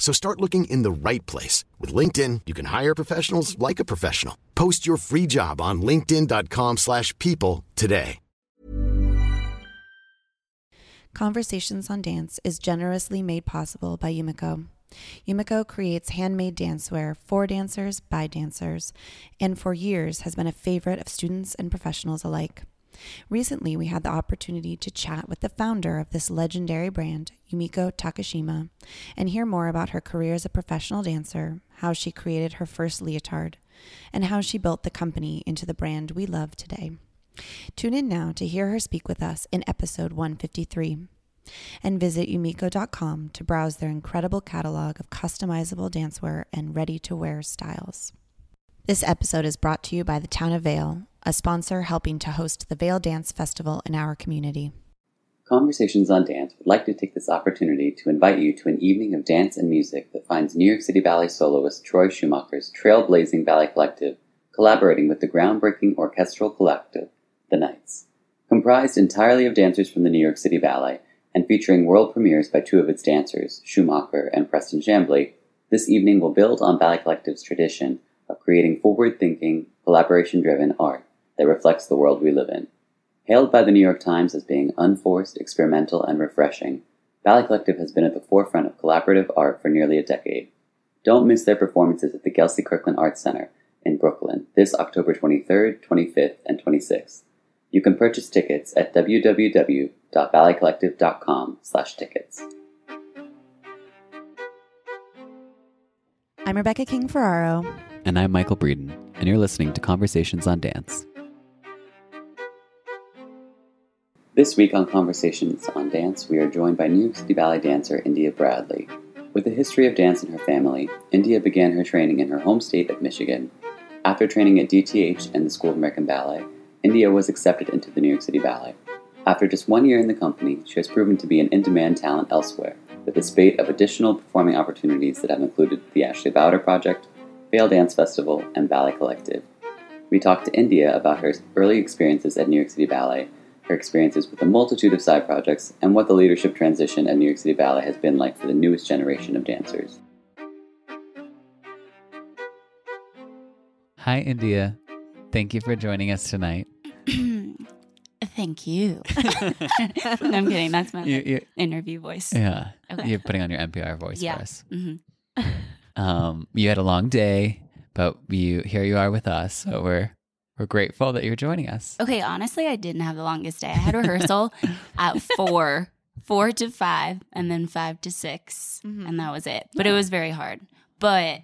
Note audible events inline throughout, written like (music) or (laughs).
So start looking in the right place. With LinkedIn, you can hire professionals like a professional. Post your free job on linkedin.com slash people today. Conversations on Dance is generously made possible by Yumiko. Yumiko creates handmade dancewear for dancers by dancers, and for years has been a favorite of students and professionals alike. Recently, we had the opportunity to chat with the founder of this legendary brand, Yumiko Takashima, and hear more about her career as a professional dancer, how she created her first leotard, and how she built the company into the brand we love today. Tune in now to hear her speak with us in episode 153 and visit yumiko.com to browse their incredible catalog of customizable dancewear and ready to wear styles. This episode is brought to you by the Town of Vail, a sponsor helping to host the Vail Dance Festival in our community. Conversations on Dance would like to take this opportunity to invite you to an evening of dance and music that finds New York City Ballet soloist Troy Schumacher's trailblazing BalletCollective collaborating with the groundbreaking orchestral collective, The Knights. Comprised entirely of dancers from the New York City Ballet and featuring world premieres by two of its dancers, Schumacher and Preston Chamblee, this evening will build on BalletCollective's tradition of creating forward thinking, collaboration driven art that reflects the world we live in. Hailed by the New York Times as being unforced, experimental, and refreshing, BalletCollective has been at the forefront of collaborative art for nearly a decade. Don't miss their performances at the Gelsey Kirkland Arts Center in Brooklyn this October 23rd, 25th, and 26th. You can purchase tickets at www.balletcollective.com slash tickets. I'm Rebecca King Ferraro. And I'm Michael Breeden, and you're listening to Conversations on Dance. This week on Conversations on Dance, we are joined by New York City Ballet dancer India Bradley. With a history of dance in her family, India began her training in her home state of Michigan. After training at DTH and the School of American Ballet, India was accepted into the New York City Ballet. After just one year in the company, she has proven to be an in demand talent elsewhere, with a spate of additional performing opportunities that have included the Ashley Bouder Project, Vail Dance Festival, and BalletCollective. We talked to India about her early experiences at New York City Ballet, her experiences with a multitude of side projects, and what the leadership transition at New York City Ballet has been like for the newest generation of dancers. Hi, India. Thank you for joining us tonight. (clears throat) Thank you. (laughs) no, I'm kidding. That's my You- you- interview voice. Yeah. Okay. You're putting on your NPR voice Yeah. for us. hmm Um, you had a long day, but you here you are with us. So we're we're grateful that you're joining us. Okay, honestly, I didn't have the longest day. I had rehearsal (laughs) at four, four to five, and then five to 6 Mhm. and that was it. But it was very hard. But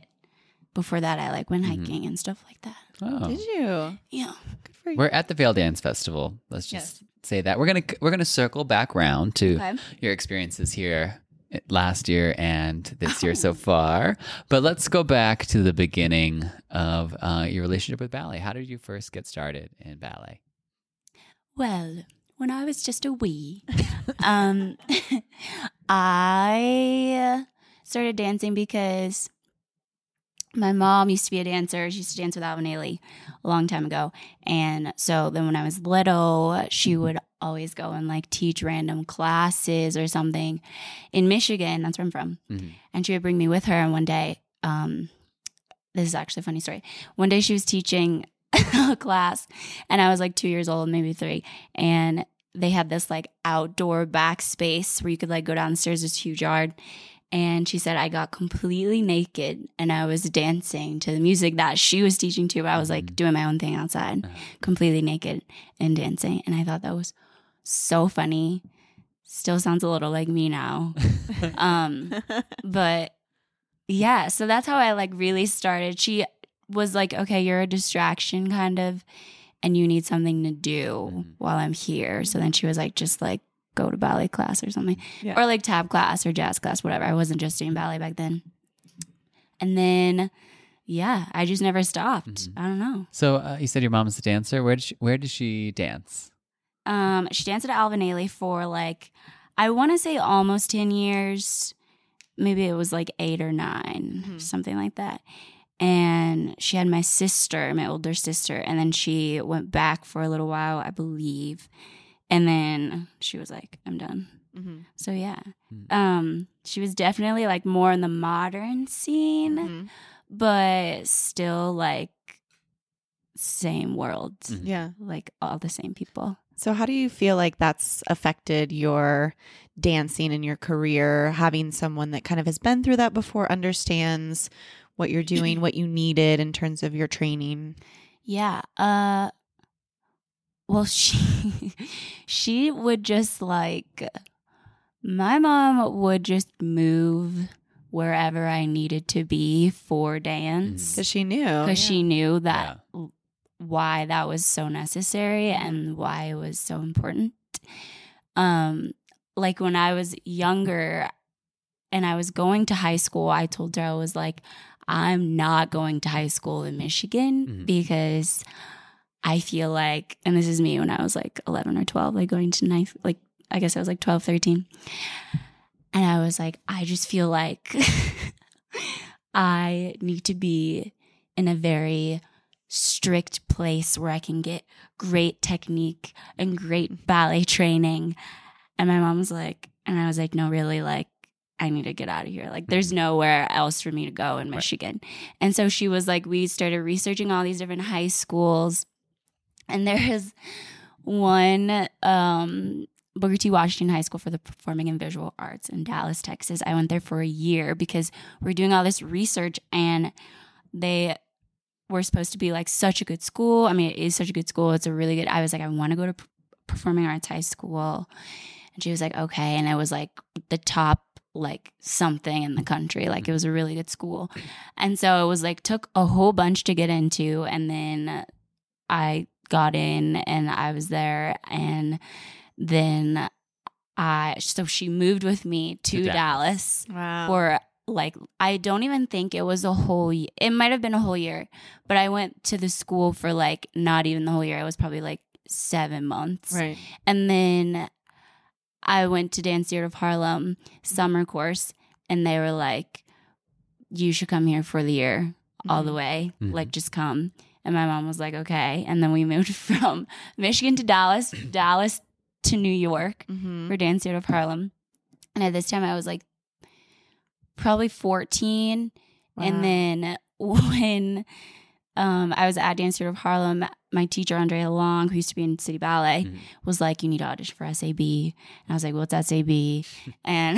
before that, I like went Mhm. hiking and stuff like that. Oh. Did you? Yeah. Good for you. We're at the Vail Dance Festival. Let's just say that we're gonna we're gonna circle back round to Okay. your experiences here last year and this year Oh. so far. But let's go back to the beginning of uh, your relationship with ballet. How did you first get started in ballet? Well, when I was just a wee, um, (laughs) I started dancing because my mom used to be a dancer. She used to dance with Alvin Ailey a long time ago. And so then when I was little, she would always go and like teach random classes or something in Michigan. That's where I'm from. Mhm. And she would bring me with her. And one day, um, this is actually a funny story. One day she was teaching (laughs) a class and I was like two years old, maybe three. And they had this like outdoor back space where you could like go downstairs, this huge yard. And she said, I got completely naked and I was dancing to the music that she was teaching to. I was like doing my own thing outside, completely naked and dancing. And I thought that was so funny. Still sounds a little like me now. (laughs) um, but yeah, so that's how I like really started. She was like, okay, you're a distraction kind of, and you need something to do Mhm. while I'm here. So then she was like, just like go to ballet class or something, Yeah. or like tap class or jazz class, whatever. I wasn't just doing ballet back then. And then, yeah, I just never stopped. Mhm. I don't know. So uh, you said your mom's a dancer. Where did she, where did she dance? Um, she danced at Alvin Ailey for like, I want to say almost 10 years. Maybe it was like eight or 9 Mhm. something like that. And she had my sister, my older sister, and then she went back for a little while, I believe. And then she was like, I'm done. Mhm. So yeah. Mm. Um, she was definitely like more in the modern scene, Mhm. but still like same world. Mhm. Yeah. Like all the same people. So, how do you feel like that's affected your dancing and your career? Having someone that kind of has been through that before, understands what you're (clears throat) doing, what you needed in terms of your training. Yeah. Uh well (laughs) she she would just like my mom would just move wherever I needed to be for dance Because she knew. because she knew that Yeah. why that was so necessary and why it was so important. Um like when I was younger and I was going to high school, I told her I was like I'm not going to high school in Michigan Mhm. because I feel like, and this is me when I was like 11 or 12, like going to ninth, like I guess I was like 12, 13. And I was like, I just feel like (laughs) I need to be in a very strict place where I can get great technique and great ballet training. And my mom was like, and I was like, no, really, like, I need to get out of here. Like, there's nowhere else for me to go in Michigan. And so she was like, we started researching all these different high schools. And there is one, um, Booker T. Washington High School for the Performing and Visual Arts in Dallas, Texas. I went there for a year because we're doing all this research and they were supposed to be like such a good school. I mean, it is such a good school. It's a really good, I was like, I want to go to Performing Arts High School. And she was like, okay. And it was like the top, like something in the country. Like it was a really good school. And so it was like, took a whole bunch to get into. And then I got in and I was there. And then I, so she moved with me to, To Dallas Dallas. Wow. for like I don't even think it was a whole year. It might have been a whole year, but I went to the school for like not even the whole year. I was probably like 7 months. right. And then I went to Dance Theater of Harlem summer course and they were like you should come here for the year all the way. Mhm. Like just come. And my mom was like, "Okay." And then we moved (laughs) from Michigan to Dallas, Dallas to New York Mm-hmm. for Dance Theater of Harlem. And at this time, I was like probably 14. Wow. And then (laughs) when um, I was at Dance Theater of Harlem, my teacher, Andrea Long, who used to be in City Ballet, Mhm. was like, You need to audition for SAB. And I was like, What's SAB? (laughs) and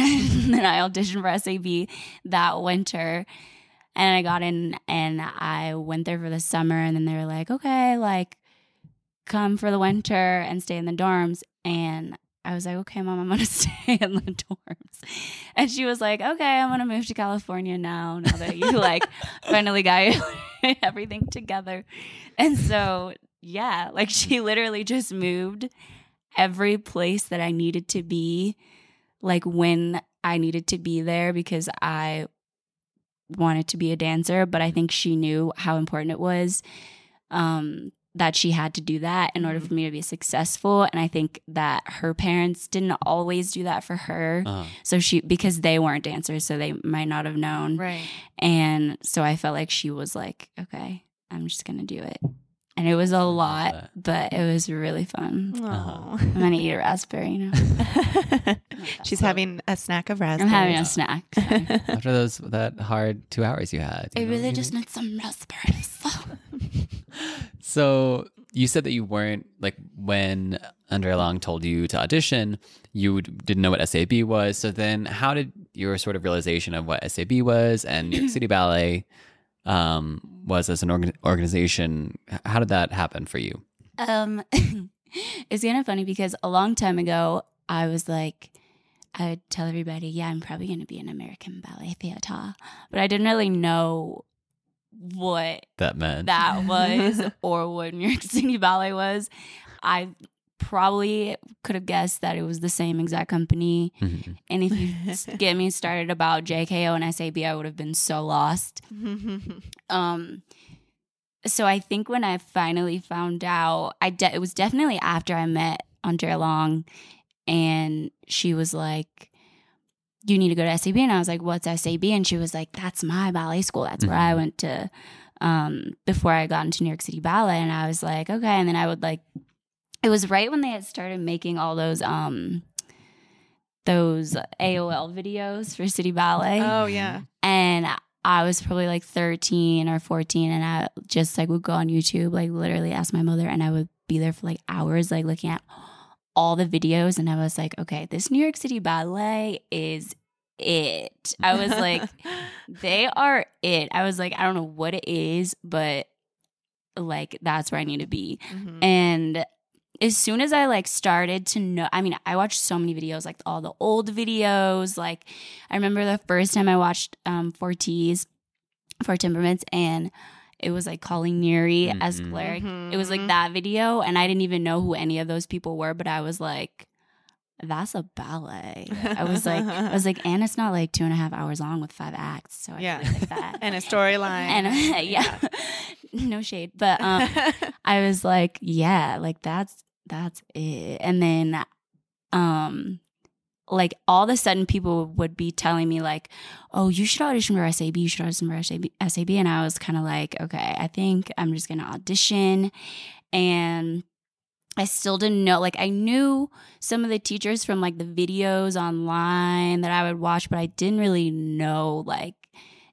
then I auditioned for SAB that winter. And I got in and I went there for the summer. And then they were like, Okay, like, come for the winter and stay in the dorms. And I was like, okay, mom, I'm to (laughs) stay in the dorms. And she was like, okay, I'm to move to California now, now that you (laughs) like finally got (laughs) everything together. And so, yeah, like she literally just moved every place that I needed to be, like when I needed to be there because I wanted to be a dancer, but I think she knew how important it was um that she had to do that in order for me to be successful. And i think that her parents didn't always do that for her. Uh-huh. so she because they weren't dancers so they might not have known. Right. and so i felt like she was like okay i'm just gonna do it and it was a lot that. but it was really fun Uh-huh. i'm gonna eat a raspberry you know (laughs) (laughs) She's having a snack of i'm having a snack sorry. (laughs) After those that hard two hours you had, i you know, really just need some raspberries So you said that you weren't like when Andrea Long told you to audition, you didn't know what SAB was. So then, how did your sort of realization of what SAB was and New York (clears throat) City Ballet um, was as an organ- organization? How did that happen for you? Um, (laughs) it's kind of funny because a long time ago, I was like, I would tell everybody, yeah, I'm probably going to be an American ballet theater, but I didn't really know what That meant that (laughs) was or what New York City Ballet was. I probably could have guessed that it was the same exact company. Mhm. And if you (laughs) get me started about JKO and SAB, I would have been so lost. (laughs) Um, so I think when I finally found out, I de- it was definitely after I met Andrea Long, and she was like, "You need to go to SAB," and I was like, "What's SAB?" And she was like, "That's my ballet school. That's where I Mhm. went to um, before I got into New York City Ballet." And I was like, "Okay," and then I would like, it was right when they had started making all those um those AOL videos for City Ballet oh yeah. and I was probably like 13 or 14 and I just like would go on YouTube like literally ask my mother and I would be there for like hours like looking at all the videos and I was like okay this New York City ballet is it I was like (laughs) they are it I was like I don't know what it is but like that's where I need to be Mhm. and as soon as I like started to know, I mean, I watched so many videos, like all the old videos. Like, I remember the first time I watched um, Four T's, Four Temperaments, and it was like Colleen Neary as Mhm. Claire. Mhm. It was like that video, and I didn't even know who any of those people were, but I was like, that's a ballet. I was like, I was like, and it's not like two and a half hours long with five acts. So I Yeah. like that. (laughs) and a storyline. and (laughs) yeah, (laughs) no shade, but um, I was like, yeah, like that's that's it. And then um like all of a sudden people would be telling me like, "Oh, you should audition for SAB, you should audition for SAB." SAB and I was kind of like, "Okay, I think I'm just going to audition." And I still didn't know like I knew some of the teachers from like the videos online that I would watch, but I didn't really know like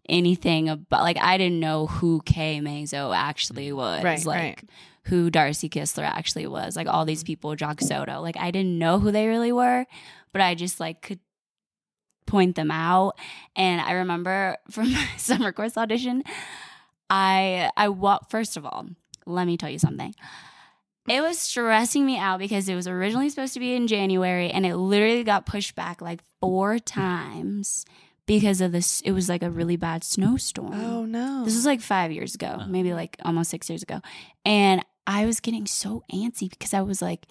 anything about like I didn't know who Kay Mazzo actually was. Right, like right. Who Darci Kistler actually was. Like all these mm. people, Jock Soto. Like I didn't know who they really were, but I just like could point them out. And I remember (laughs) from my summer course audition, I I walked first of all, let me tell you something. It was stressing me out because it was originally supposed to be in January and it literally got pushed back like four times because of this it was like a really bad snowstorm. oh no. This was like five years ago, maybe like almost six years ago. And I was getting so antsy because I was like,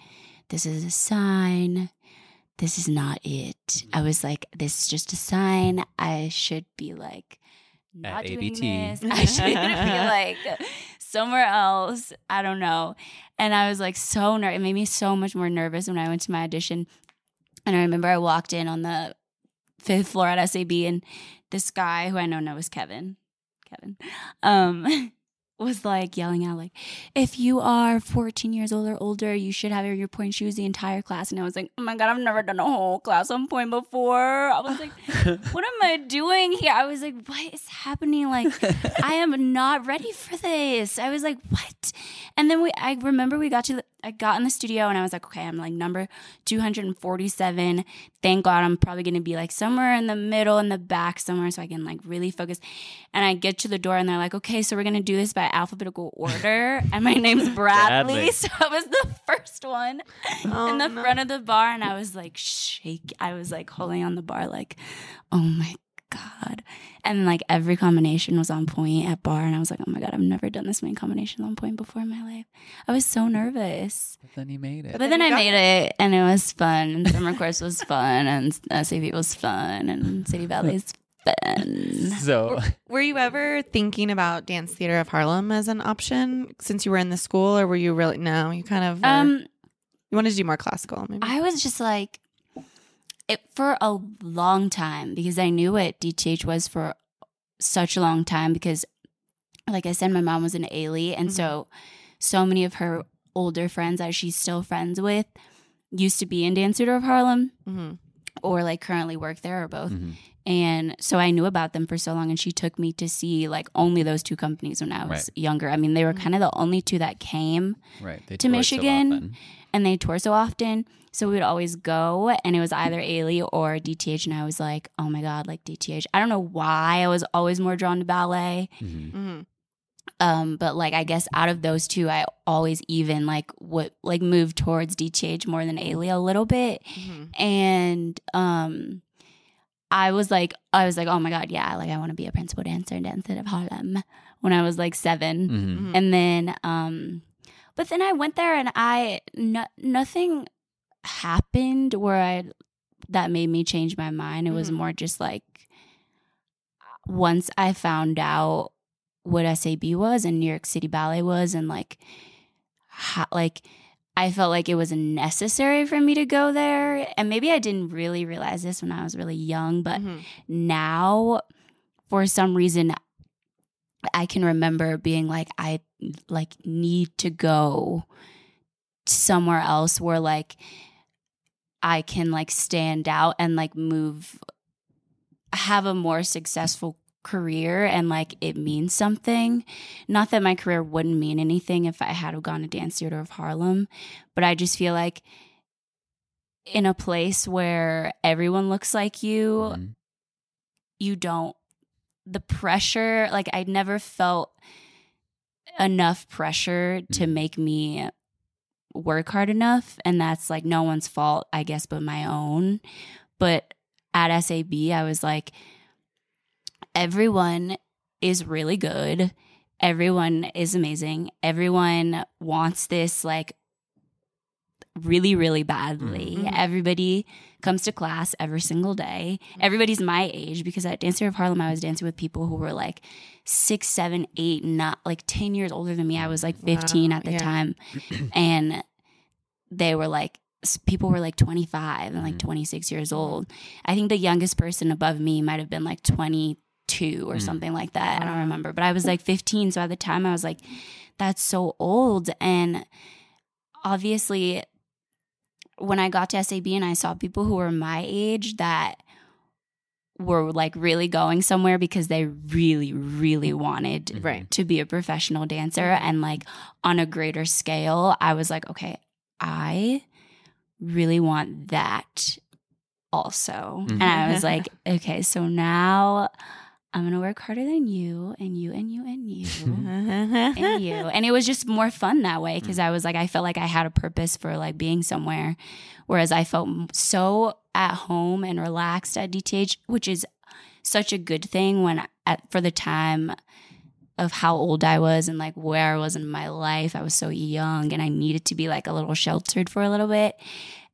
this is a sign. This is not it. I was like, this is just a sign. I should be like, not At doing ABT. this. (laughs) I should be like somewhere else. I don't know. And I was like so nervous. It made me so much more nervous when I went to my audition. And I remember I walked in on the fifth floor at SAB and this guy who I know now is Kevin. Kevin. Um (laughs) was like yelling out like if you are 14 years old or older you should have your point shoes the entire class. And i was like oh my god i've never done a whole class on point before. I was like (laughs) what am i doing here? I was like what is happening? Like i am not ready for this. I was like what? And then we i remember we got to the, i got in the studio and i was like okay i'm like number 247 thank god i'm probably going to be like somewhere in the middle in the back somewhere so i can like really focus and i get to the door and they're like okay so we're going to do this by alphabetical order (laughs) and my name's bradley, Bradley. (laughs) so i was the first one Oh, in the no. front of the bar and i was like shake i was like holding on the bar like oh my god and like every combination was on point at bar and i was like oh my god i've never done this many combinations on point before in my life i was so nervous But then you made it. but then you I made it, and it was fun. And summer course was fun, and SAB was fun, and City Ballet is happen. So Were you ever thinking about Dance Theater of Harlem as an option since you were in the school, or were you really no? You kind of were- Um, you wanted to do more classical, maybe. I was just like, it for a long time because I knew what DTH was for such a long time because, like I said, my mom was an Ailey, and so so many of her older friends that she's still friends with used to be in Dance Theater of Harlem Mhm. Or like currently work there or both. Mhm. And so I knew about them for so long, and she took me to see like only those two companies when I was Right. younger. I mean, they were kind of the only two that came right they To toured so Michigan. and they tour so often. So we would always go, and it was either Ailey or DTH. And I was like, oh my God, like DTH. I don't know why I was always more drawn to ballet. Mhm. Um, but like, I guess out of those two, I always even like what like move towards DTH more than Ailey a little bit. Mhm. And um, I was like, I was like, oh my God, yeah, like I want to be a principal dancer and Dance Theater of Harlem when I was like 7 Mhm. Mhm. and then um but then i went there and i no, nothing happened where i that made me change my mind it was Mhm. more just like once i found out what sab was and new york city ballet was and like how, like i felt like it was necessary for me to go there and maybe i didn't really realize this when i was really young but Mhm. now for some reason i can remember being like i like need to go somewhere else where like i can like stand out and like move have a more successful career and like it means something not that my career wouldn't mean anything if i had gone to dance theater of harlem but i just feel like in a place where everyone looks like you Mhm. you don't the pressure like i never felt enough pressure to Mhm. make me work hard enough and that's like no one's fault i guess but my own but at sab i was like everyone is really good. Everyone is amazing. Everyone wants this like really really badly. Mhm. everybody comes to class every single day. Everybody's my age because at dancer of harlem i was dancing with people who were like six seven eight not like 10 years older than me. I was like 15 Wow, at the yeah. time. (clears throat) And they were like people were like 25 and like Mhm. 26 years old. I think the youngest person above me might have been like 22 or Mm. something like that i don't remember but i was like 15 so at the time i was like that's so old and obviously when i got to sab and i saw people who were my age that were like really going somewhere because they really really wanted Right. to be a professional dancer and like on a greater scale i was like okay i really want that also Mhm. and i was like okay so now i'm gonna work harder than you and you and you and you (laughs) and you. And it was just more fun that way because i was like i felt like i had a purpose for like being somewhere. Whereas i felt so at home and relaxed at dth which is such a good thing when at for the time of how old i was and like where i was in my life. I was so young and i needed to be like a little sheltered for a little bit.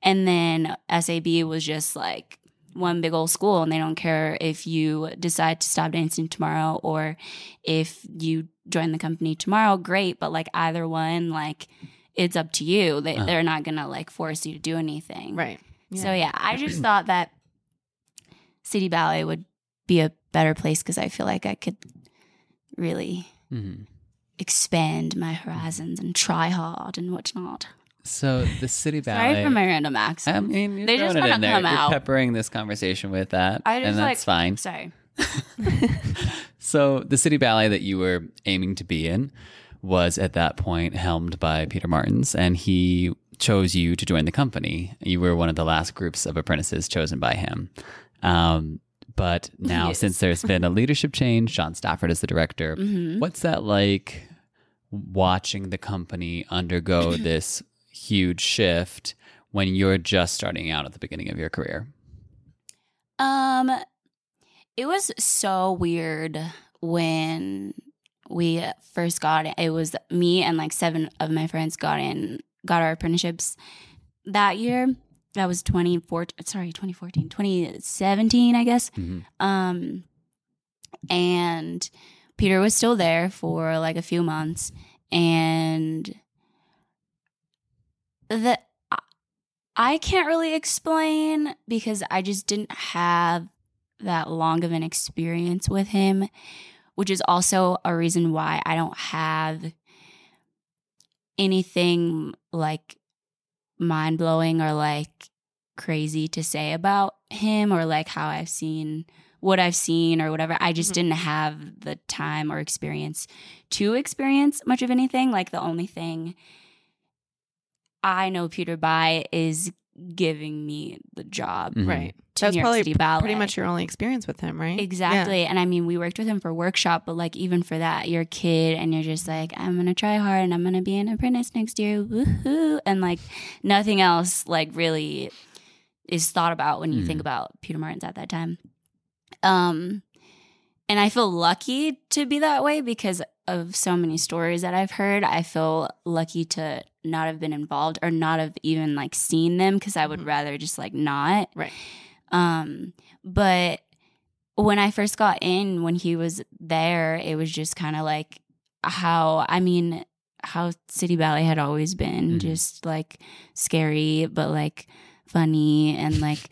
And then sab was just like one big old school and they don't care if you decide to stop dancing tomorrow or if you join the company tomorrow great but like either one like it's up to you they, Uh-huh. they're not gonna like force you to do anything right. so yeah i just thought that city ballet would be a better place because i feel like i could really Mhm. expand my horizons and try hard and whatnot So the city ballet. (laughs) sorry for my random accent I mean, you're They just in there. come You're out. peppering this conversation with that, I just and that's like- fine. sorry (laughs) So the city ballet that you were aiming to be in was at that point helmed by Peter Martins, and he chose you to join the company. You were one of the last groups of apprentices chosen by him. Um, but (laughs) now, Yes. since there's been a leadership change, John Stafford is the director. Mhm. What's that like watching the company undergo (clears throat) this huge shift when you're just starting out at the beginning of your career? Um, it was so weird when we first got it. It was me and like seven of my friends got in, got our apprenticeships that year. That was 2014, sorry, 2014, 2017, I guess. Mhm. Um, and Peter was still there for like a few months, and that I can't really explain because I just didn't have that long of an experience with him, which is also a reason why I don't have anything like mind blowing or like crazy to say about him or like how I've seen what I've seen or whatever. I just Mhm. didn't have the time or experience to experience much of anything. Like the only thing I know Peter by is giving me the job. Mhm. Right. To That's New York probably City p- pretty much your only experience with him, right? Exactly. And I mean, we worked with him for workshop, but like even for that, you're a kid and you're just like, I'm gonna try hard and I'm gonna be an apprentice next year. Woohoo. And like nothing else like really is thought about when you think Mhm. about Peter Martins at that time. Um and I feel lucky to be that way because of so many stories that I've heard. I feel lucky to not have been involved or not have even like seen them because I would Mhm. rather just like not. Right. Um, but when I first got in, when he was there, it was just kind of like how, I mean, how City Ballet had always been Mhm. just like scary, but like funny and like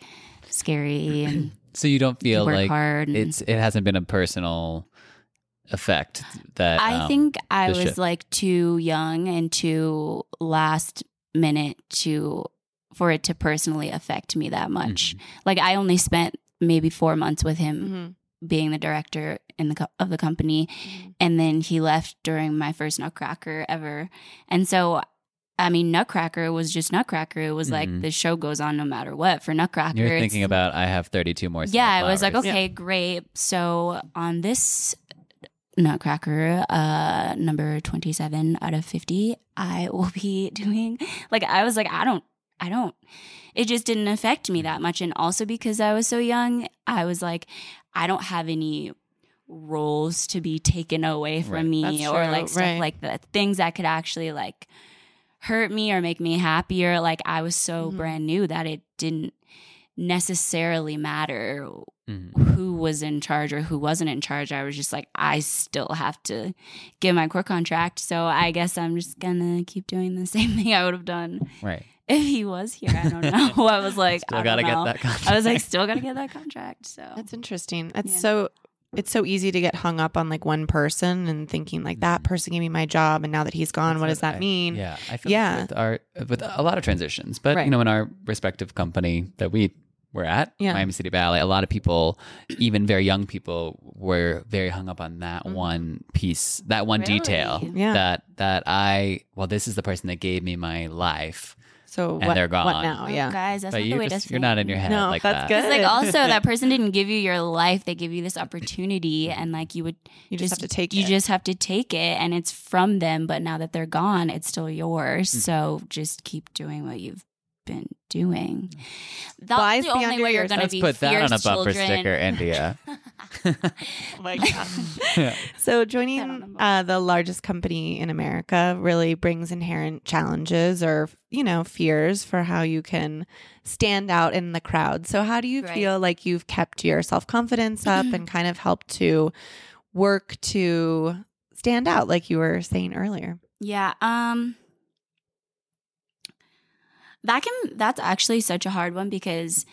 scary and So you don't feel work like hard. And it's it hasn't been a personal effect that I um, think I was shift. like too young and too last minute to for it to personally affect me that much. Mhm. Like I only spent maybe 4 months with him Mhm. being the director in the co- of the company Mhm. and then he left during my first Nutcracker ever. And so I mean Nutcracker was just Nutcracker. It was like Mhm. the show goes on no matter what for Nutcracker. You're thinking about I have 32 more. yeah, I was like, sunflowers. okay, great. So on this Nutcracker, uh, number 27 out of 50, I will be (laughs) doing, like, I was like, I don't, I don't, it just didn't affect me that much. And also because I was so young, I was like, I don't have any roles to be taken away from Right. me That's or true, like stuff right. like that, things that could actually like hurt me or make me happier. Like I was so Mhm. brand new that it didn't necessarily matter Mhm. who was in charge or who wasn't in charge. I was just like, I still have to get my core contract. So I guess I'm just gonna keep doing the (laughs) same thing I would have done right. if he was here. I don't (laughs) know. (laughs) I was like, Still I gotta don't get that contract. I was like, still gotta get that contract. So That's interesting. That's Yeah. so it's so easy to get hung up on like one person and thinking like that person gave me my job and now that he's gone, That's what does that I- mean? Yeah, I feel Yeah. yeah. with our with a lot of transitions, but Right. you know, in our respective company that we were at, Yeah. Miami City Ballet, a lot of people, even very young people, were very hung up on that Mhm. one piece, that one Really? detail. Yeah. That that I well, this is the person that gave me my life, So And what, they're gone. what gone. now? Oh, guys, that's but not the you're way just to you're not in your head No, like that's that. good. Like also that (laughs) person didn't give you your life; they give you this opportunity, and like you would You just, have to take you it. just have to take it and it's from them but now that they're gone it's still yours Mm. so just keep doing what you've been doing that's Life the only way you're going to be put that on a bumper children. sticker, (laughs) India. (laughs) Oh my (laughs) God. Yeah. So joining uh, the largest company in America really brings inherent challenges or you know fears for how you can stand out in the crowd. So how do you Right. feel like you've kept your self confidence up and (clears throat) kind of helped to work to stand out, like you were saying earlier? yeah um that can that's actually such a hard one because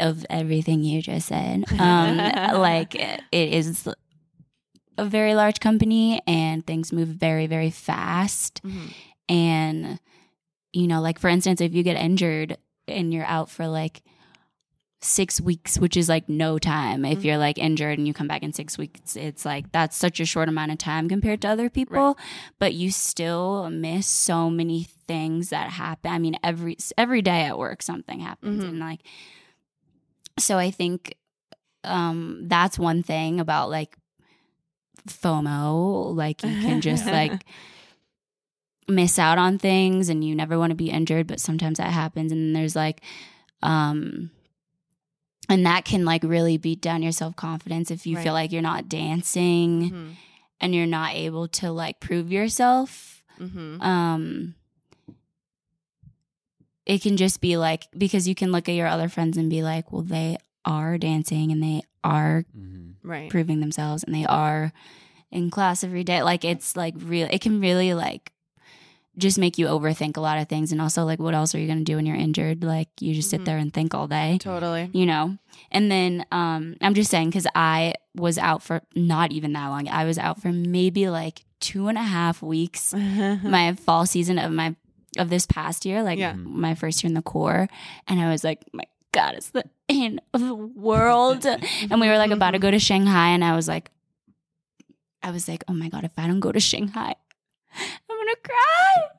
of everything you just said. Um (laughs) like it is a very large company and things move very very fast. And you know like for instance if you get injured and you're out for like six weeks which is like no time if Mhm. you're like injured and you come back in six weeks it's like that's such a short amount of time compared to other people but you still miss so many things that happen i mean every every day at work something happens Mhm. and like so i think um that's one thing about like FOMO. Like you can just like (laughs) miss out on things and you never want to be injured, but sometimes that happens. And then there's like, um, and that can like really beat down your self confidence if you Right. feel like you're not dancing Mhm. and you're not able to like prove yourself. Mhm. Um, it can just be like because you can look at your other friends and be like, well, they are dancing and they are Right. proving themselves and they are in class every day. Like it's like real it can really like just make you overthink a lot of things and also like what else are you gonna do when you're injured? Like you just sit Mhm. there and think all day. Totally. You know? And then um I'm just saying because I was out for not even that long. I was out for maybe like two and a half weeks (laughs) my fall season of my of this past year, like Yeah. my first year in the Corps, and I was like, my God, it's the end of the world. (laughs) and we were like about to go to (laughs) Shanghai, and I was like, I was like, oh my God, if I don't go to Shanghai, I'm gonna cry.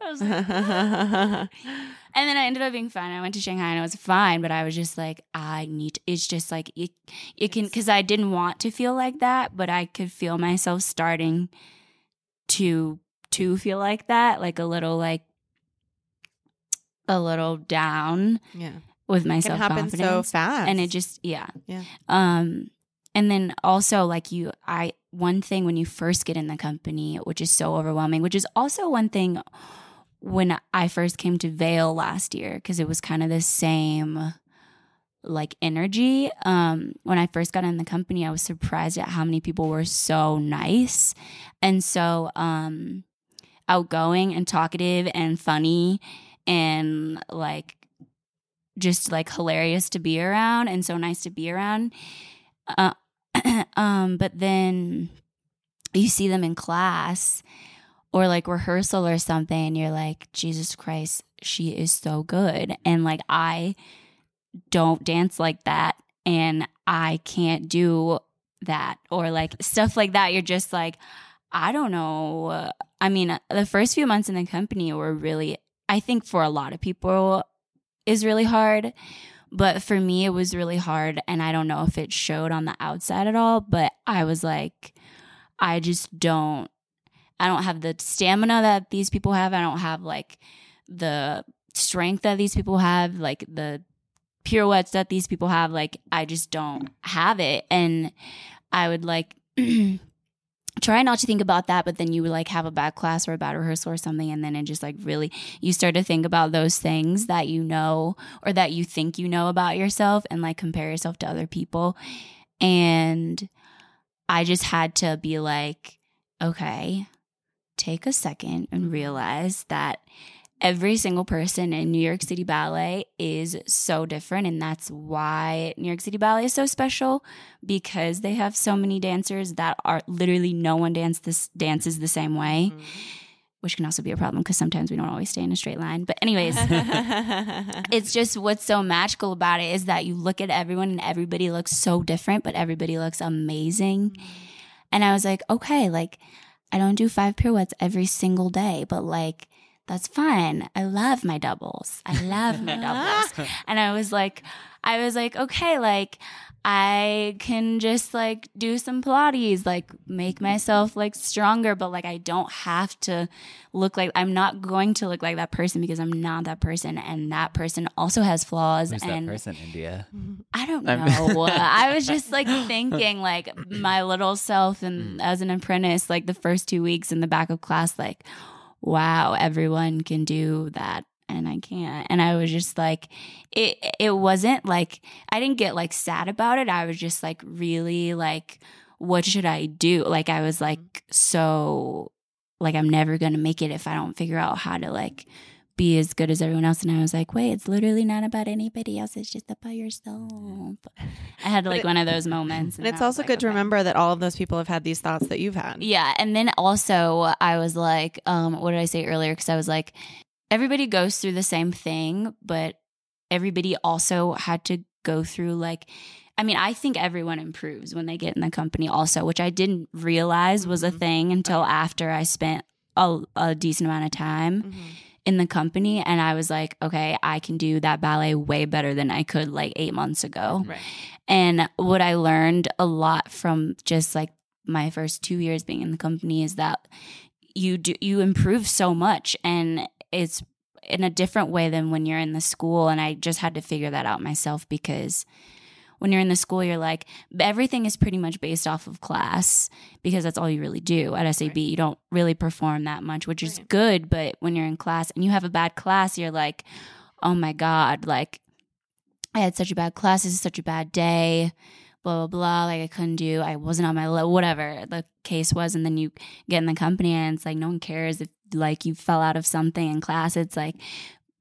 I was like, (laughs) and then I ended up being fine. I went to Shanghai and I was fine, but I was just like, I need. To, it's just like it, it can because I didn't want to feel like that, but I could feel myself starting to to feel like that, like a little like a little down yeah. with my It so fast. and it just yeah Yeah. um and then also like you i one thing when you first get in the company which is so overwhelming which is also one thing when i first came to Vail last year because it was kind of the same like energy. Um when i first got in the company i was surprised at how many people were so nice and so um outgoing and talkative and funny and like just like hilarious to be around and so nice to be around. Uh, (clears throat) um but then you see them in class or like rehearsal or something and you're like jesus christ she is so good. And like i don't dance like that and i can't do that. Or like stuff like that you're just like i don't know. I mean uh, the first few months in the company were really i think for a lot of people is really hard but for me it was really hard and i don't know if it showed on the outside at all but i was like i just don't i don't have the stamina that these people have. I don't have like the strength that these people have like the pirouettes that these people have. Like i just don't have it. And i would like (clears throat) try not to think about that but then you would like have a bad class or a bad rehearsal or something and then it just like really you start to think about those things that you know or that you think you know about yourself and like compare yourself to other people. And i just had to be like okay take a second and mm-hmm. realize that every single person in New York City Ballet is so different. And that's why New York City Ballet is so special because they have so many dancers that are literally no one dance this, dances the same way. Mm-hmm. Which can also be a problem because sometimes we don't always stay in a straight line. But, anyways, (laughs) it's just what's so magical about it is that you look at everyone and everybody looks so different, but everybody looks amazing. Mm-hmm. And I was like, okay, like I don't do five pirouettes every single day, but like that's fine. I love my doubles. I love my doubles. (laughs) And I was like, I was like, okay, like I can just like do some Pilates, like make myself like stronger, but like I don't have to look like I'm not going to look like that person because I'm not that person. And that person also has flaws. Who's that and person, India? I don't know. (laughs) I was just like thinking, like my little self, and hmm. as an apprentice, like the first two weeks in the back of class, like, wow, everyone can do that, and I can't. And I was just like, it. It wasn't like I didn't get like sad about it. I was just like really like, what should I do? Like I was like so, like I'm never gonna make it if I don't figure out how to like be as good as everyone else. And I was like, wait, it's literally not about anybody else. It's just about yourself. I had like it- one of those moments. And it's I was also like, good to okay. remember that all of those people have had these thoughts that you've had. Yeah. And then also, I was like, um, what did I say earlier? Because I was like, everybody goes through the same thing, but everybody also had to go through like, I mean, I think everyone improves when they get in the company, also, which I didn't realize was a Mhm. thing until after I spent a, a decent amount of time in the company. And I was like, okay, I can do that ballet way better than I could like eight months ago. Right. And what I learned a lot from just like my first two years being in the company is that you do you improve so much and it's in a different way than when you're in the school and I just had to figure that out myself because when you're in the school you're like everything is pretty much based off of class because that's all you really do at SAB Right. you don't really perform that much which is Right. good but when you're in class and you have a bad class you're like oh my god like I had such a bad class. This is such a bad day. Blah blah blah. Like I couldn't do, I wasn't on my level, whatever the case was. And then you get in the company and it's like no one cares if like you fell out of something in class. It's like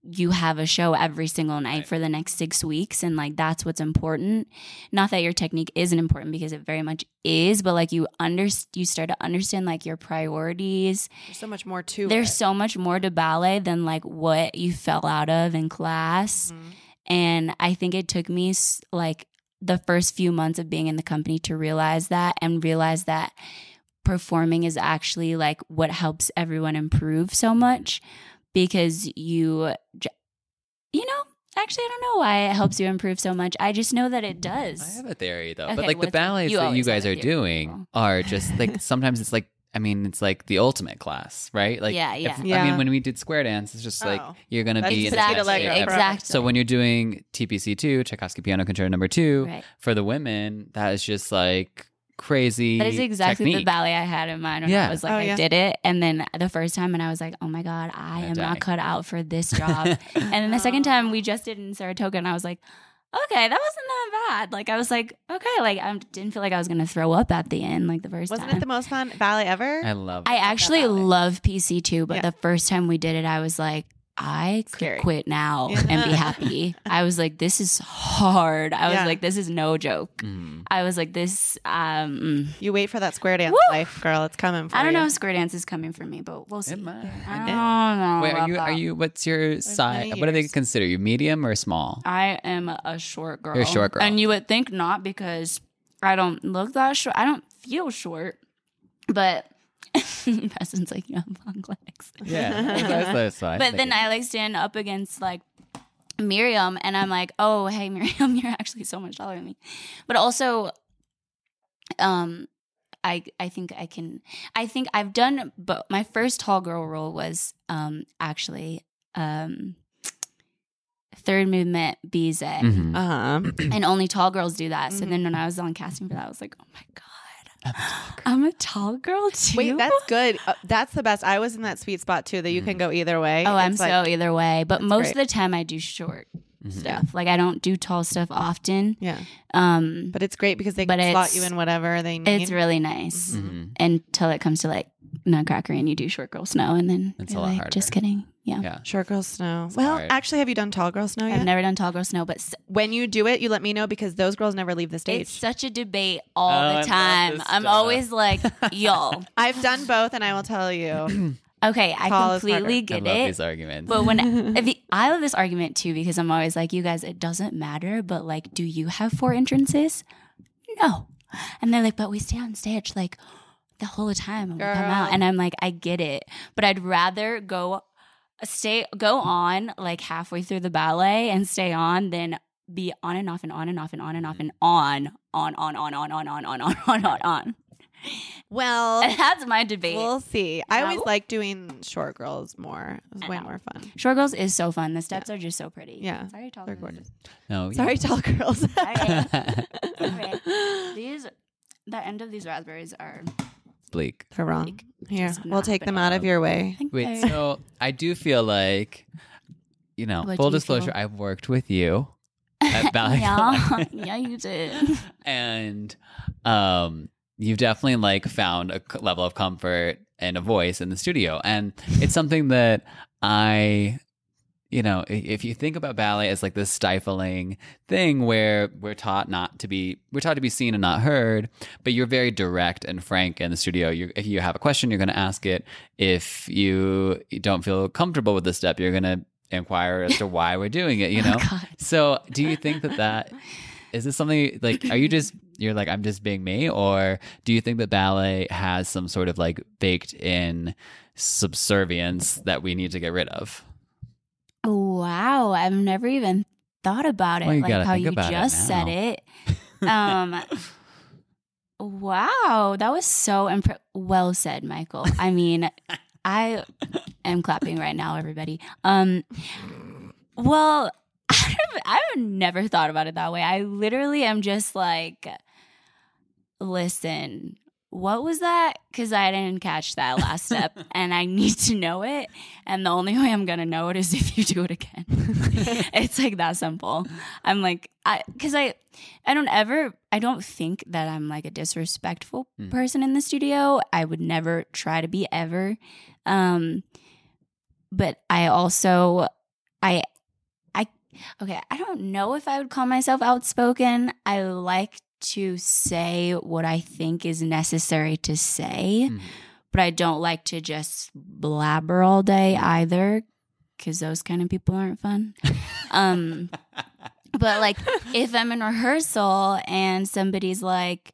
you have a show every single night Right. for the next six weeks and like that's what's important not that your technique isn't important because it very much is but like you under you start to understand like your priorities There's so much more to there's it. so much more to ballet than like what you fell out of in class Mhm. and i think it took me like the first few months of being in the company to realize that and realize that performing is actually like what helps everyone improve so much because you you know actually i don't know why it helps you improve so much. I just know that it mm, does I have a theory though, Okay, but like the ballets you that you guys are doing are just like (laughs) sometimes it's like I mean it's like the ultimate class, right? Like Yeah, if- yeah. I mean when we did square dance, it's just like Oh. you're gonna That's be in just a a dance Allegro state. program. exactly So when you're doing TPC two, Tchaikovsky Piano Concerto Number two, Right. for the women, that is just like crazy. That is exactly the ballet I had in mind when Yeah. I was like, Oh, I yeah. did it. And then the first time, and I was like, oh my God, I am die. not cut out for this (laughs) job. and then the second oh. time, we just did it in Saratoga, and I was like, okay, that wasn't that bad. Like, I was like, okay, like, I didn't feel like I was going to throw up at the end, like the 1st Wasn't time. it the most fun ballet ever? I love. I actually love PC two, but Yeah. the first time we did it, I was like, I could Scary. quit now Yeah. (laughs) and be happy. I was like, this is hard. I was Yeah. like, this is no joke. Mhm. I was like, this, um, mm. you wait for that square dance Woo! life, girl. It's coming for I don't you. know if square dance is coming for me, but we'll see. It might. I don't know. Wait, are about you? Are you? What's your size? What do they consider you? Medium or small? I am a short girl. You're a short girl. And you would think not because I don't look that short. I don't feel short, but (laughs) Preston's like, you have long legs. Yeah, that's, that's what I (laughs) But then figured. I like stand up against like Miriam and I'm like, oh, hey, (laughs) Miriam, you're actually so much taller than me. But also, um, I I think I can. I think I've done. But my first tall girl role was um actually um third movement Bizet, Mhm. Uh huh. and only tall girls do that. So Mhm. then when I was on casting for that, I was like, oh my god, I'm a tall girl too. Wait, that's good. Uh, that's the best. I was in that sweet spot too. That you can go either way. Oh, I'm It's so either way. But most great. of the time, I do short Mhm. stuff. Like I don't do tall stuff often. yeah. Um, But it's great because they But can slot it's- you in whatever they need. it's really nice Mhm. until it comes to like Nutcracker and you do short girl snow, and then It's you're a lot like, harder. just kidding. Yeah. Yeah. Short girl snow. Well, hard. actually, have you done tall girl snow yet? I've never done tall girl snow, but s- when you do it, you let me know because those girls never leave the stage. it's such a debate all Oh, the time. I'm stuff. always like, (laughs) y'all. I've done both, and I will tell you. (clears throat) Okay, I Tall is completely I get love it. these arguments. But when (laughs) if you, I love this argument too because I'm always like, you guys, it doesn't matter. But like, do you have four entrances? No. And they're like, but we stay on stage like the whole time when we come out. And I'm like, I get it, but I'd rather go stay go on like halfway through the ballet and stay on then be on and off and on and off and on and off and on on on on on on on on on on on on. well, that's my debate. we'll see. I always like doing short girls more. it's way more fun. Short girls is so fun. The steps are just so pretty. Yeah. Sorry, tall They're girls. gorgeous. no. Sorry, tall girls. These, the end of these raspberries are. Bleak. They're wrong. Here, It's we'll not take them out of your way. Wait, so I do feel like, you know, What full you disclosure, feel? I've worked with you at Ballet (laughs) yeah, (laughs) yeah, you did. (laughs) and um, you've definitely like found a c- level of comfort and a voice in the studio, and it's something that I. You know, if you think about ballet as like this stifling thing where we're taught not to be, we're taught to be seen and not heard, but you're very direct and frank in the studio. You, if you have a question, you're going to ask it. If you don't feel comfortable with the step, you're going to inquire as to (laughs) why we're doing it. You oh, know, Oh, so do you think that that is this something like are you just (laughs) you're like I'm just being me or do you think that ballet has some sort of like baked in subservience that we need to get rid of? Wow, I've never even thought about it Well, like how you about it just said it. (laughs) Um, wow, that was so impre- well said, Michael. I mean, I am clapping right now, everybody. Um, well, (laughs) I've never thought about it that way. I literally am just like, listen, what was that? Because I didn't catch that last step (laughs) and I need to know it. And the only way I'm going to know it is if you do it again. (laughs) (laughs) it's like that simple. I'm like, I, cause I, I don't ever, I don't think that I'm like a disrespectful Hmm. person in the studio. I would never try to be ever. Um, but I also, I, I, okay, I don't know if I would call myself outspoken. I like to say what I think is necessary to say, Mhm. but I don't like to just blabber all day either because those kind of people aren't fun. um, (laughs) but like if I'm in rehearsal and somebody's like,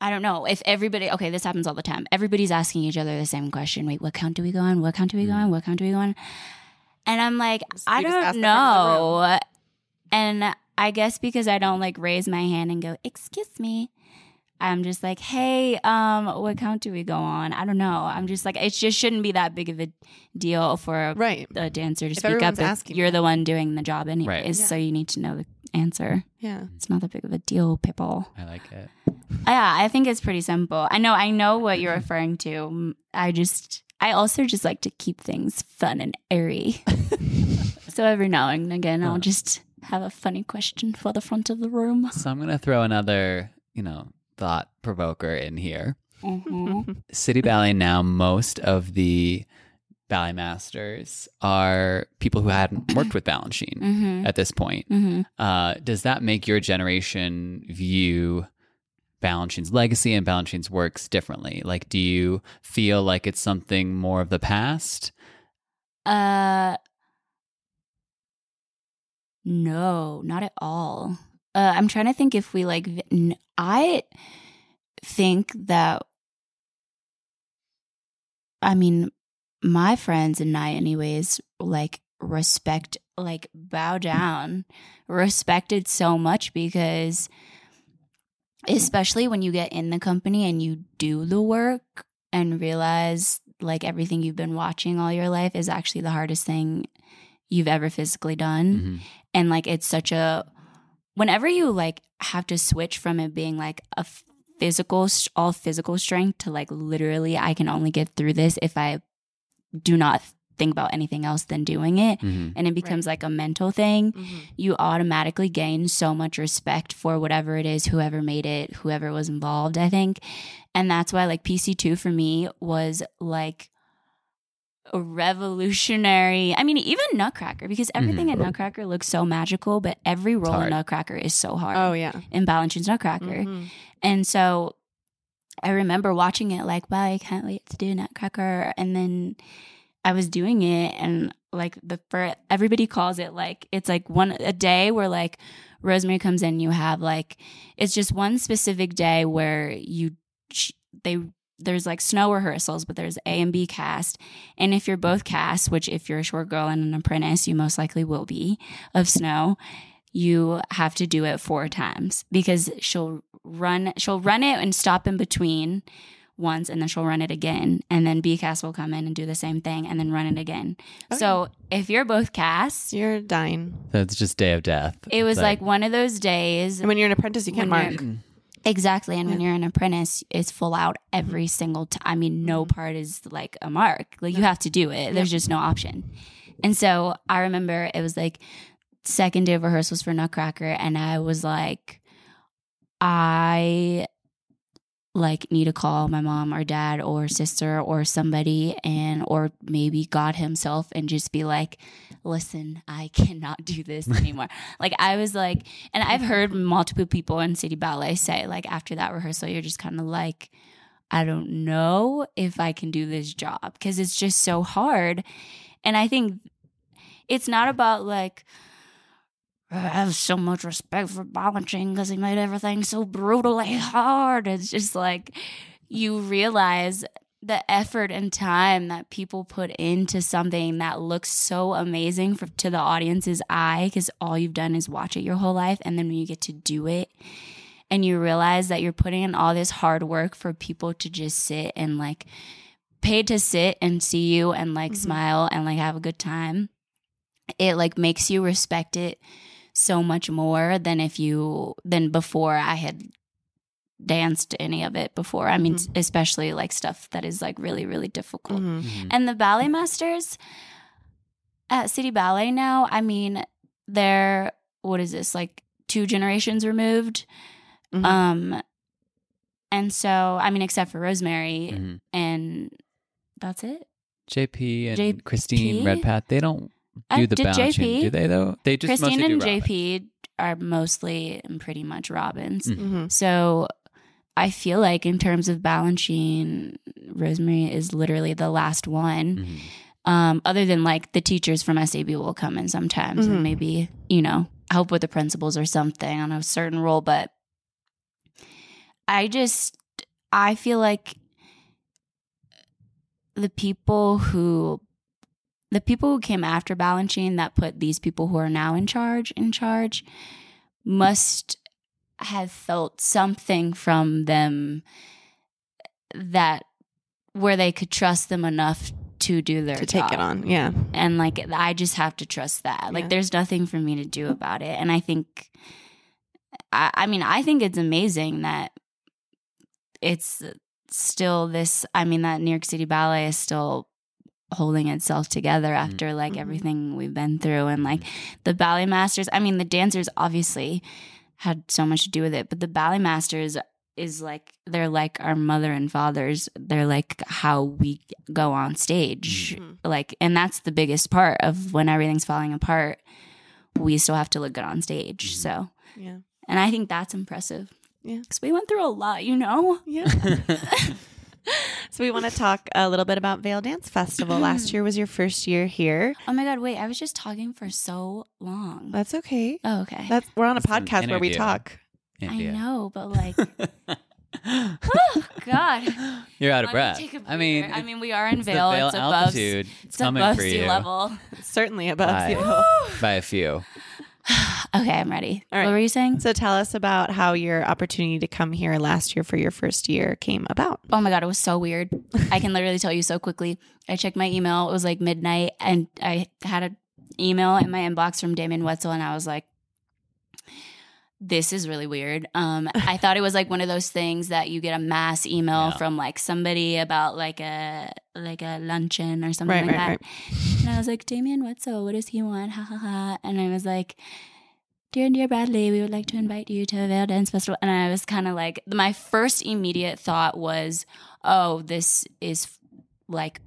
I don't know if everybody. Okay, this happens all the time. Everybody's asking each other the same question. Wait, what count do we go on? What count do we go on? What count do we go on? And I'm like, Just- I you just ask don't the front of the know. And I guess because I don't like raise my hand and go, excuse me. I'm just like, hey, um, what count do we go on? I don't know. I'm just like, it just shouldn't be that big of a deal for a, Right. a dancer to If speak up everyone's if asking you're that. the one doing the job anyways. Right. So you need to know the answer. Yeah. It's not that big of a deal, people. I like it. Yeah, I think it's pretty simple. I know, I know what you're referring to. Mm, I just, I also just like to keep things fun and airy. (laughs) so every now and again, I'll just have a funny question for the front of the room. So I'm gonna throw another, you know, thought provoker in here. Mhm. (laughs) City Ballet now, most of the ballet masters are people who hadn't (clears throat) worked with Balanchine Mhm. at this point. Mhm. Uh, does that make your generation view Balanchine's legacy and Balanchine's works differently? Like, do you feel like it's something more of the past? Uh, no, not at all. Uh, I'm trying to think if we like. I think that. I mean, my friends and I, anyways, like respect, like bow down, respected so much because, especially when you get in the company and you do the work and realize like everything you've been watching all your life is actually the hardest thing you've ever physically done Mhm. and like it's such a whenever you like have to switch from it being like a physical all physical strength to like literally i can only get through this if i do not think about anything else than doing it Mhm. and it becomes like a mental thing Mhm. you automatically gain so much respect for whatever it is, whoever made it, whoever was involved, I think. And that's why like PC2 for me was like a revolutionary. I mean, even Nutcracker, because everything Mhm. in Nutcracker looks so magical, but every role in. Nutcracker is so hard. Oh yeah. In Balanchine's Nutcracker. Mhm. And so I remember watching it like, wow, I can't wait to do Nutcracker. And then I was doing it and like the first, everybody calls it like, it's like one, a day where like Rosemary comes in, you have like, it's just one specific day where you, sh- they, there's like snow rehearsals, but there's A and B cast. And if you're both cast, which if you're a short girl and an apprentice, you most likely will be of snow, you have to do it four times because she'll run she'll run it and stop in between once and then she'll run it again and then B cast will come in and do the same thing and then run it again. Oh, so if you're both cast, You're dying. So it's just day of death. it was It's like, one of those days And when you're an apprentice, you can't When mark. Exactly. And when you're an apprentice, it's full out every single time. I mean, no Mm-hmm. part is like a mark. Like you have to do it. There's just no option. And so I remember it was like second day of rehearsals for Nutcracker, and I was like, I like need to call my mom or dad or sister or somebody and or maybe God himself and just be like, listen, I (laughs) cannot do this (laughs) anymore. like I was like and I've heard multiple people in City Ballet say like after that rehearsal you're just kind of like I don't know if I can do this job because it's just so hard. And I think it's not about like I have so much respect for Balanchine because he made everything so brutally hard. It's just like you realize the effort and time that people put into something that looks so amazing for, to the audience's eye because all you've done is watch it your whole life. And then when you get to do it and you realize that you're putting in all this hard work for people to just sit and like paid to sit and see you and like mm-hmm. smile and like have a good time, it like makes you respect it so much more than if you than before I had danced any of it before. I mean, especially like stuff that is like really, really difficult. Mhm. Mhm. And the ballet masters at City Ballet now, I mean, they're what is this, like two generations removed? Mhm. Um and so I mean, except for Rosemary Mhm. and that's it. JP and JP? Christine Redpath, they don't do Uh, the did Balanchine, JP? do they? Though they just Christine mostly and do JP are mostly and pretty much Robbins. Mm. Mhm. So I feel like in terms of Balanchine, Rosemary is literally the last one. Mhm. Um, other than like the teachers from SAB will come in sometimes Mhm. and maybe, you know, help with the principals or something on a certain role. But I just, I feel like the people who, the people who came after Balanchine that put these people who are now in charge in charge must have felt something from them that where they could trust them enough to do their to take it on. Yeah. and like i just have to trust that like Yeah. there's nothing for me to do about it and i think I, I mean i think it's amazing that it's still this i mean that new york city ballet is still holding itself together after like Mhm. everything we've been through and like the ballet masters i mean the dancers obviously had so much to do with it but the ballet masters is like they're like our mother and fathers they're like how we go on stage Mhm. like and that's the biggest part of when everything's falling apart we still have to look good on stage so Yeah. and i think that's impressive Yeah. because we went through a lot you know Yeah. (laughs) (laughs) so we want to talk a little bit about Vail Dance Festival. Last year was your first year here. oh my god wait i was just talking for so long That's okay. oh okay That's we're on a It's an podcast where we interview. talk. i India. know but (laughs) like oh god You're out of Let me breath. take a I mean, breather. I mean, we are in it's the Vail. Vail It's above, altitude. it's coming above for sea you level. Certainly above Bye. sea (laughs) level. by a few. (sighs) okay, I'm ready. All right. What were you saying? So tell us about how your opportunity to come here last year for your first year came about. Oh my god, it was so weird. I can literally tell you so quickly. I checked my email. It was like midnight, and I had an email in my inbox from Damien Wetzel, and I was like, "This is really weird." Um, (laughs) I thought it was like one of those things that you get a mass email Yeah. from like somebody about like a like a luncheon or something Right, like right, that. And I was like, Damien Wetzel, what does he want? Ha ha ha. And I was like, Dear and dear Bradley, we would like to invite you to a Vail Dance Festival. And I was kind of like, my first immediate thought was, oh, this is like,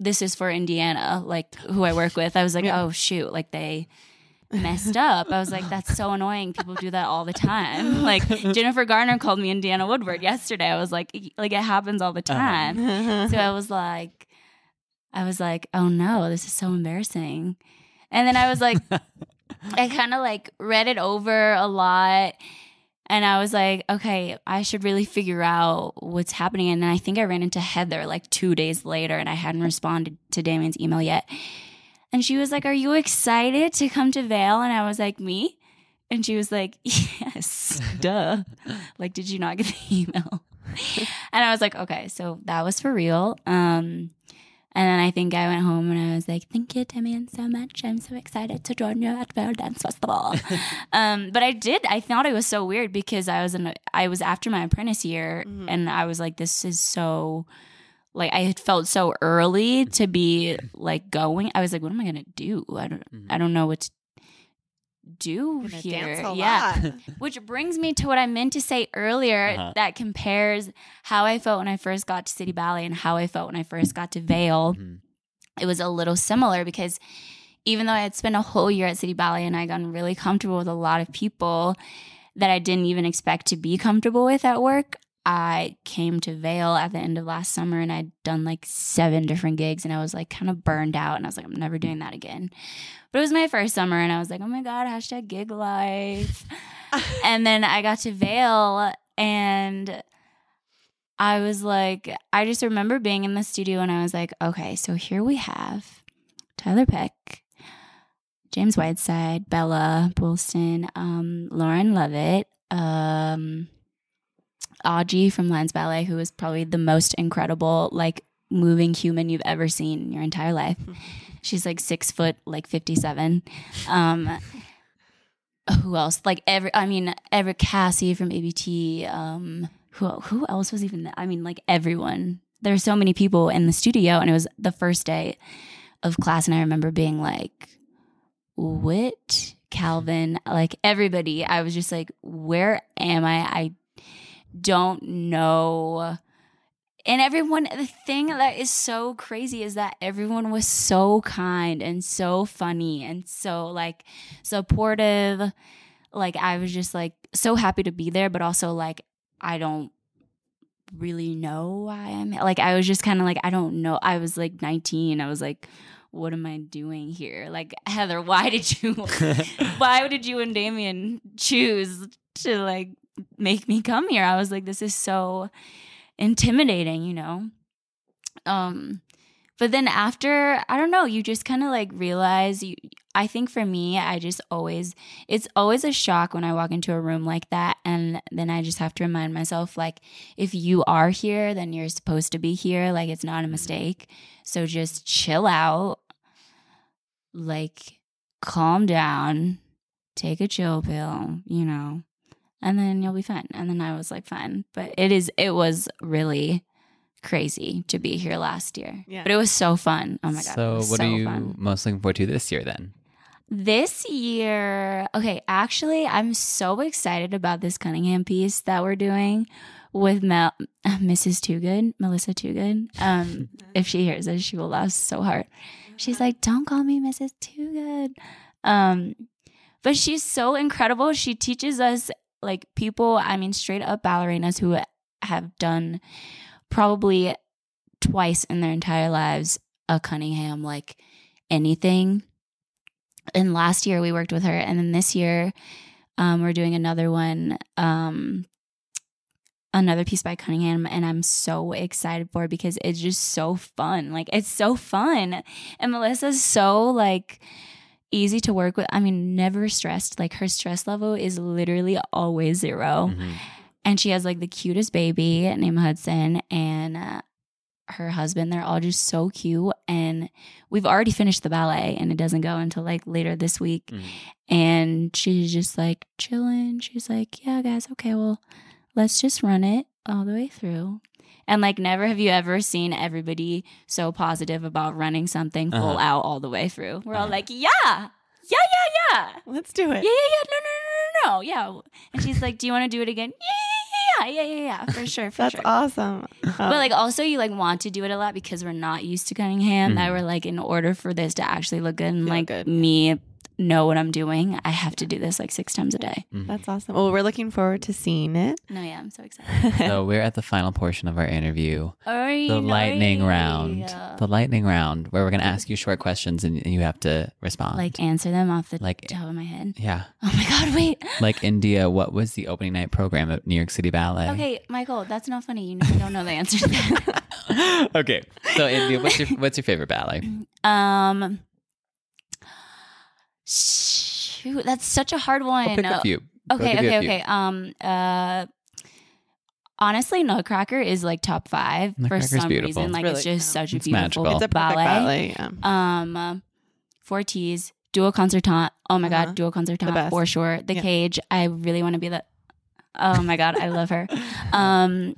this is for Indiana, like who I work with. I was like, Yeah. oh, shoot, like they messed up. I was like, that's so annoying. People do that all the time. (laughs) Like Jennifer Garner called me Indiana Woodward yesterday. I was like, like it happens all the uh-huh. time (laughs) so I was like, I was like, oh no, this is so embarrassing. And then I was like, (laughs) I kind of like read it over a lot. And I was like, okay, I should really figure out what's happening. And then I think I ran into Heather like two days later and I hadn't responded to Damien's email yet. And she was like, Are you excited to come to Vail? And I was like, Me? And she was like, (laughs) Yes, (laughs) duh. like, did you not get the email? (laughs) and I was like, Okay, so that was for real. Um, and then I think I went home and I was like, "Thank you, Damien, so much. I'm so excited to join you at Vail Dance Festival." um, but I did. I thought it was so weird because I was in. A, I was after my apprentice year, Mhm. and I was like, "This is so." Like I had felt so early to be like going. I was like, "What am I gonna do? I don't. Mhm. I don't know what to do Gonna here." dance a yeah. lot. (laughs) Which brings me to what I meant to say earlier Uh-huh. that compares how I felt when I first got to City Ballet and how I felt when I first got to Vail. Mhm. It was a little similar because even though I had spent a whole year at City Ballet and I gotten really comfortable with a lot of people that I didn't even expect to be comfortable with at work, I came to Vail at the end of last summer and I'd done like seven different gigs and I was like kind of burned out and I was like, I'm never doing that again. But it was my first summer and I was like, oh my God, hashtag gig life. (laughs) and then I got to Vail and I was like, I just remember being in the studio and I was like, okay, so here we have Tiler Peck, James Whiteside, Bella Boylston, um, Lauren Lovette, um, Audrey from LINES Ballet, who is probably the most incredible, like moving human you've ever seen in your entire life. (laughs) She's like six foot, like 57. Um, who else? Like every, I mean, every Cassie from ABT. Um, who who else was even? There? I mean, like everyone. There's so many people in the studio, and it was the first day of class, and I remember being like, "What?" Calvin, like everybody. I was just like, "Where am I?" I don't know. And everyone, the thing that is so crazy is that everyone was so kind and so funny and so like supportive. Like, I was just like so happy to be there, but also like, I don't really know why I'm like, I was just kind of like, I don't know. I was like 19. I was like, what am I doing here? Like, (laughs) Heather, why did you, (laughs) why did you and Damien choose to like make me come here? I was like, this is so intimidating, you know? Um, but then after, I don't know, you just kind of like realize you, I think for me, I just always, it's always a shock when I walk into a room like that. And then I just have to remind myself, like, if you are here, then you're supposed to be here. Like, it's not a mistake. So just chill out, like, calm down, take a chill pill, you know, and then you'll be fine. And then I was like, fine. But it is, it was really crazy to be here last year. Yeah. But it was so fun. Oh my God. So, what so are you fun. most looking forward to this year then? This year, okay, actually, I'm so excited about this Cunningham piece that we're doing with Mel, (laughs) Mrs. Toogood, Melissa Toogood. Um, (laughs) if she hears this, she will laugh so hard. She's like, "Don't call me Mrs. Toogood," um, but she's so incredible. She teaches us like people. I mean, straight up ballerinas who have done probably twice in their entire lives a Cunningham like anything and last year we worked with her and then this year um, we're doing another one um, another piece by cunningham and i'm so excited for it because it's just so fun like it's so fun and melissa's so like easy to work with. I mean never stressed. Like her stress level is literally always 0 Mhm. and she has like the cutest baby named hudson and uh, her husband. They're all just so cute. And we've already finished the ballet and it doesn't go until like later this week. Mhm. and she's just like chilling. She's like yeah guys. Okay well let's just run it all the way through and like never have you ever seen everybody so positive about running something full Uh-huh. out all the way through we're all Uh-huh. like yeah yeah yeah yeah Let's do it. yeah, yeah. Yeah. No, no, no, no, no. Yeah. And she's like, "Do you want to do it again?" Yeah, yeah, yeah, yeah, yeah, yeah. For (laughs) sure, for sure. That's sure. awesome. But like, also, you like want to do it a lot because we're not used to Cunningham. That Mhm. we're like, in order for this to actually look good and Feel like good. me know what I'm doing, I have to do this like six times a day. Mhm. that's awesome. Well, we're looking forward to seeing it. No, yeah, I'm so excited. (laughs) so we're at the final portion of our interview, Oy, the lightning oy. round. The lightning round, where we're going to ask you short questions and, and you have to respond. like answer them off the Like- top of my head. yeah, Oh my god, wait. (laughs) like India. What was the opening night program at New York City Ballet? Okay, Michael, that's not funny. You you don't know the answer to that. (laughs) okay. So India, what's your what's your favorite ballet? Um, shoot, that's such a hard one. I'll pick a few. I'll Okay, a okay, few. okay. Um, uh, honestly, Nutcracker is like top five for some beautiful. reason. Like Really- it's just yeah. such a It's beautiful magical. It's a ballet. ballet. Yeah. Um, uh, four T's, duo concertant. Oh my Uh-huh. god, duo The concertant for sure. The Yeah. Cage. I really want to be the. Oh my god, I love her. (laughs) Um,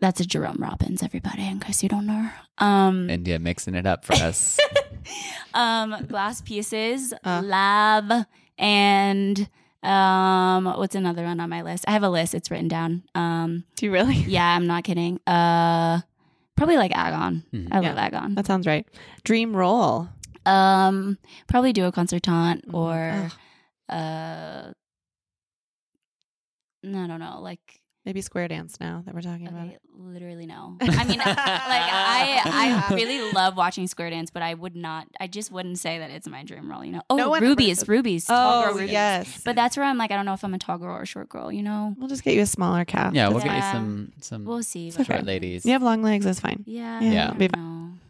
that's a Jerome Robbins. Everybody, in case you don't know. her. Um, India mixing it up for us. (laughs) (laughs) um, glass pieces, Uh. lab, and um, what's another one on my list? I have a list. It's written down. Um, Do you really? (laughs) yeah, I'm not kidding. Uh, probably like Agon. Mhm. I love Yeah. Agon. That sounds right. Dream role. Um, probably duo concertant or Ugh. uh, no, no, no, like. Maybe square dance now that we're talking about Okay, it. literally no. I mean, like I, I really (laughs) love watching square dance, but I would not. I just wouldn't say that it's my dream role. You know? Oh, No one rubies, ever- rubies. Oh, rubies. yes. But that's where I'm like, I don't know if I'm a tall girl or a short girl. You know? we'll just get you a smaller calf. yeah, we'll That's get you some some We'll see. It's but- okay. ladies. You have long legs. That's fine. Yeah. Yeah, I be don't.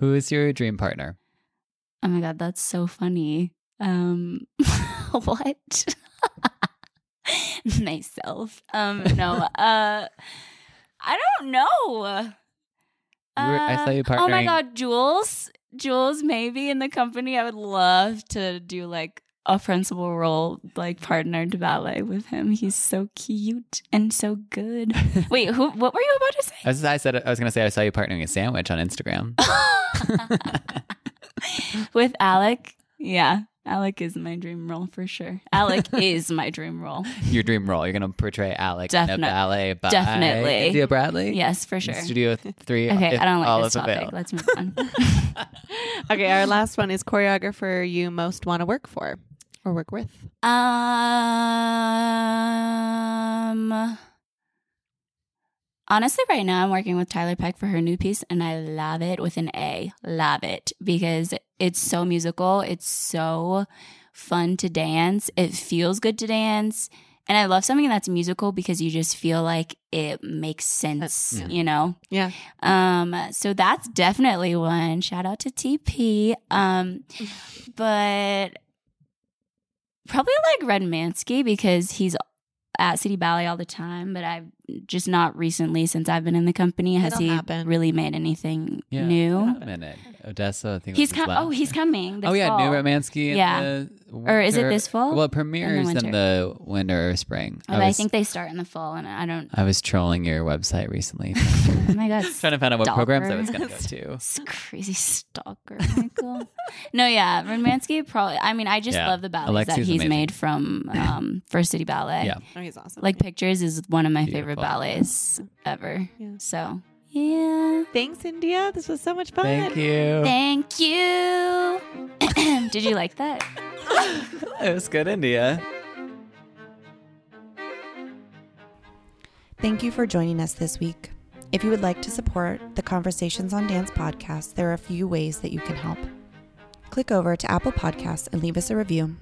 Who is your dream partner? Oh my god, that's so funny. Um, (laughs) what? (laughs) (laughs) Myself. Um, no. Uh, I don't know. You were- I saw you Oh my god, Jules. Jules, maybe in the company. I would love to do like a principal role like partner to ballet with him. He's so cute and so good. (laughs) Wait, who? What were you about to say? I, was, I said I was going to say I saw you partnering a sandwich on Instagram. (laughs) with Alec? Yeah, Alec is my dream role for sure. Alec (laughs) is my dream role. Your dream role. You're going to portray Alec in a ballet by definitely. India Bradley. Yes, for In sure. Studio Three. (laughs) Okay, I don't all like this topic. available. Let's move on. (laughs) Okay, our last one is choreographer you most want to work for or work with. Um, honestly, right now I'm working with Tiler Peck for her new piece, and I love it with an A. Love it because it's so musical. It's so fun to dance. It feels good to dance. And I love something that's musical because you just feel like it makes sense, That's- you know? Yeah. Um, so that's definitely one. Shout out to TP. Um, but probably like Ratmansky because he's at City Ballet all the time, but I've just not recently since I've been in the company has It'll he happen. really made anything Yeah. new. A minute. Odessa. I think He's was his com- oh he's coming. This oh yeah, fall. New Ratmansky. in Yeah. the Or is it this fall? Well, it premieres in winter? the winter or spring. Oh, I, I, think they start in the fall, and I don't. I was trolling your website recently, (laughs) Oh my god, (laughs) trying to find out what programs I was going to go to. This crazy stalker, Michael. no, yeah, Ratmansky probably. I mean, I just Yeah. love the ballets Alexi's that he's amazing. made from um, (laughs) First City Ballet. Yeah. Oh, he's awesome. like Pictures is one of my favorite Beautiful. ballets ever. Yeah. So yeah, Thanks, India. This was so much fun. Thank you. thank you. (coughs) Did you like that? (laughs) it was good, India. Thank you for joining us this week. If you would like to support the Conversations on Dance podcast, there are a few ways that you can help. Click over to Apple Podcasts and leave us a review.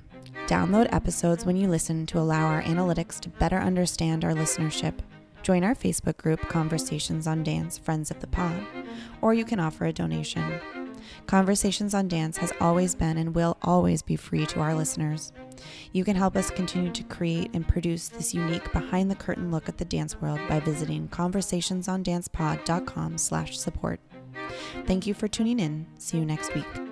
Download episodes when you listen to allow our analytics to better understand our listenership. Join our Facebook group, Conversations on Dance Friends of the Pod, or you can offer a donation. Conversations on Dance has always been and will always be free to our listeners. You can help us continue to create and produce this unique behind the curtain look at the dance world by visiting conversationsondancepod.com slash support. Thank you for tuning in. See you next week.